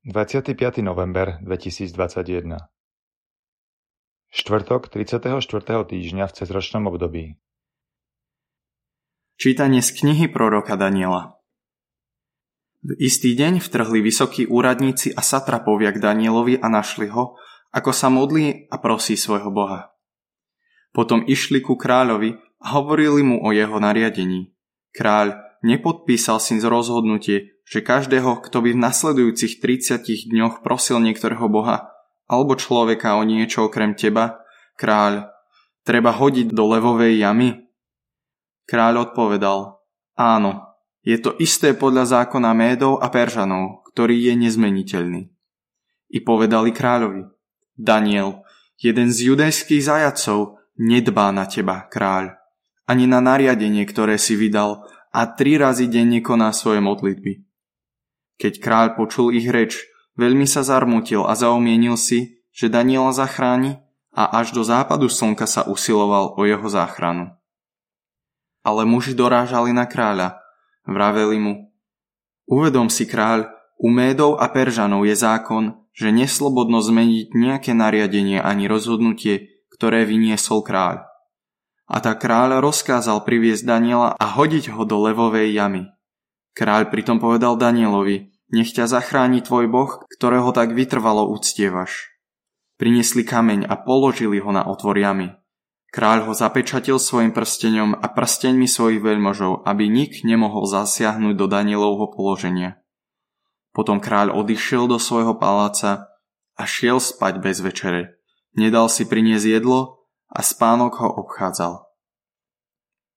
25. november 2021 Štvrtok 34. týždňa v cezročnom období Čítanie z knihy proroka Daniela V istý deň vtrhli vysokí úradníci a satrapovia k Danielovi a našli ho, ako sa modlí a prosí svojho boha. Potom išli ku kráľovi a hovorili mu o jeho nariadení. Kráľ nepodpísal si rozhodnutie, že každého, kto by v nasledujúcich 30 dňoch prosil niektorého boha alebo človeka o niečo okrem teba, kráľ, treba hodiť do levovej jamy? Kráľ odpovedal, áno, je to isté podľa zákona Médov a Peržanov, ktorý je nezmeniteľný. I povedali kráľovi, Daniel, jeden z judejských zajacov, nedbá na teba, kráľ, ani na nariadenie, ktoré si vydal a tri razy denne koná svoje modlitby. Keď kráľ počul ich reč, veľmi sa zarmutil a zaumienil si, že Daniela zachráni a až do západu slnka sa usiloval o jeho záchranu. Ale muži dorážali na kráľa, vraveli mu, uvedom si kráľ, u Médov a Peržanov je zákon, že neslobodno zmeniť nejaké nariadenie ani rozhodnutie, ktoré vyniesol kráľ. A tak kráľ rozkázal priviesť Daniela a hodiť ho do levovej jamy. Kráľ pritom povedal Danielovi, nech ťa zachráni tvoj boh, ktorého tak vytrvalo uctievaš. Priniesli kameň a položili ho na otvor jamy. Kráľ ho zapečatil svojim prsteňom a prsteňmi svojich veľmožov, aby nik nemohol zasiahnuť do Danielovho položenia. Potom kráľ odišiel do svojho paláca a šiel spať bez večere. Nedal si priniesť jedlo a spánok ho obchádzal.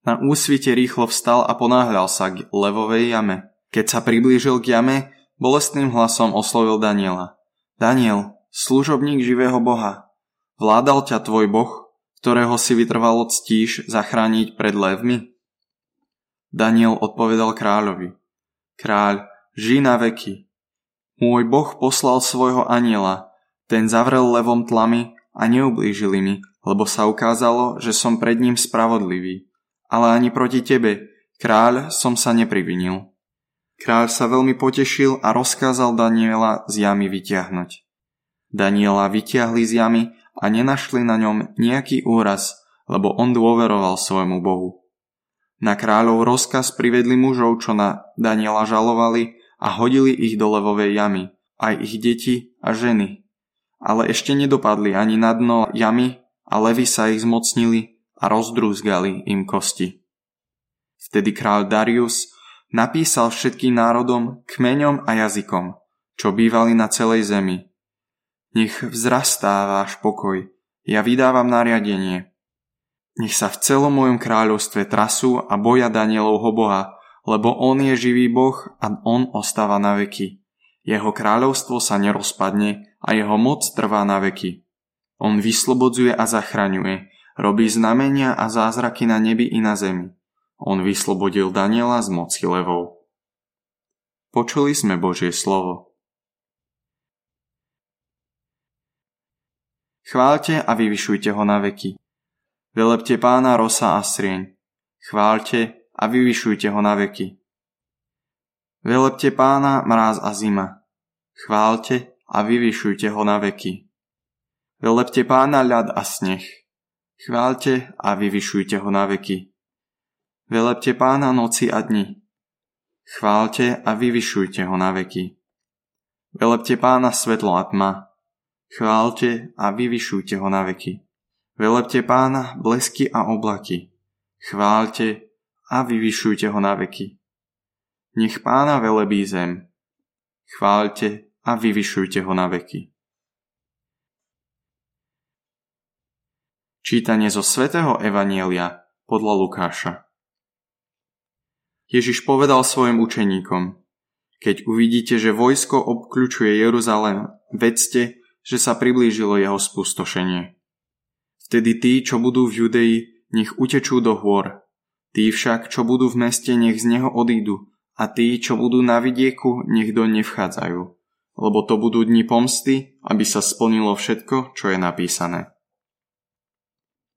Na úsvite rýchlo vstal a ponáhľal sa k levovej jame. Keď sa priblížil k jame, Bolestným hlasom oslovil Daniela. Daniel, služobník živého Boha, vládal ťa tvoj Boh, ktorého si vytrvalo ctíš zachrániť pred levmi? Daniel odpovedal kráľovi. Kráľ, žij na veky. Môj Boh poslal svojho aniela, ten zavrel levom tlamy a neublížili mi, lebo sa ukázalo, že som pred ním spravodlivý. Ale ani proti tebe, kráľ, som sa neprivinil. Kráľ sa veľmi potešil a rozkázal Daniela z jamy vyťahnuť. Daniela vyťahli z jamy a nenašli na ňom nejaký úraz, lebo on dôveroval svojmu Bohu. Na kráľov rozkaz privedli mužov, čo na Daniela žalovali a hodili ich do levovej jamy, aj ich deti a ženy. Ale ešte nedopadli ani na dno jamy a levy sa ich zmocnili a rozdrúzgali im kosti. Vtedy kráľ Darius napísal všetkým národom, kmeňom a jazykom, čo bývali na celej zemi. Nech vzrastá váš pokoj, ja vydávam nariadenie. Nech sa v celom mojom kráľovstve trasú a boja Danielovho Boha, lebo on je živý Boh a on ostáva na veky. Jeho kráľovstvo sa nerozpadne a jeho moc trvá na veky. On vyslobodzuje a zachraňuje, robí znamenia a zázraky na nebi i na zemi. On vyslobodil Daniela z moci levov. Počuli sme Božie slovo. Chváľte a vyvyšujte ho na veky. Velepte pána rosa a srieň. Chváľte a vyvyšujte ho na veky. Velepte pána mráz a zima. Chváľte a vyvyšujte ho na veky. Velepte pána ľad a sneh. Chváľte a vyvyšujte ho na veky. Velepte pána noci a dni. Chválte a vyvyšujte ho na veky. Velepte pána svetlo a tma. Chválte a vyvyšujte ho na veky. Velepte pána blesky a oblaky. Chválte a vyvyšujte ho na veky. Nech pána velebí zem. Chválte a vyvyšujte ho na veky. Čítanie zo svätého Evanielia podľa Lukáša. Ježiš povedal svojim učeníkom, keď uvidíte, že vojsko obkľúčuje Jeruzalém, vedzte, že sa priblížilo jeho spustošenie. Vtedy tí, čo budú v Judei, nech utečú do hôr. Tí však, čo budú v meste, nech z neho odídu. A tí, čo budú na vidieku, nech do nevchádzajú. Lebo to budú dni pomsty, aby sa splnilo všetko, čo je napísané.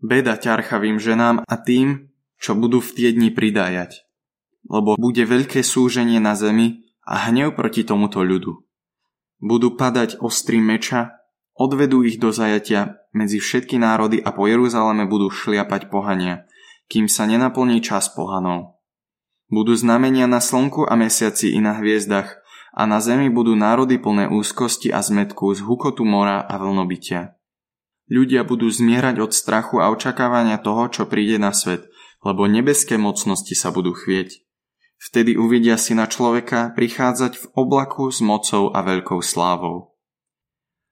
Beda ťarchavým ženám a tým, čo budú v tie dni pridájať lebo bude veľké súženie na zemi a hnev proti tomuto ľudu. Budú padať ostrí meča, odvedú ich do zajatia medzi všetky národy a po Jeruzaleme budú šliapať pohania, kým sa nenaplní čas pohanov. Budú znamenia na slnku a mesiaci i na hviezdach a na zemi budú národy plné úzkosti a zmetku z hukotu mora a vlnobytia. Ľudia budú zmierať od strachu a očakávania toho, čo príde na svet, lebo nebeské mocnosti sa budú chvieť. Vtedy uvidia si na človeka prichádzať v oblaku s mocou a veľkou slávou.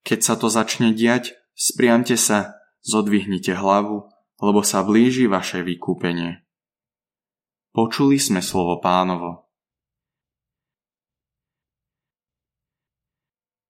Keď sa to začne diať, spriamte sa, zodvihnite hlavu, lebo sa blíži vaše vykúpenie. Počuli sme slovo pánovo.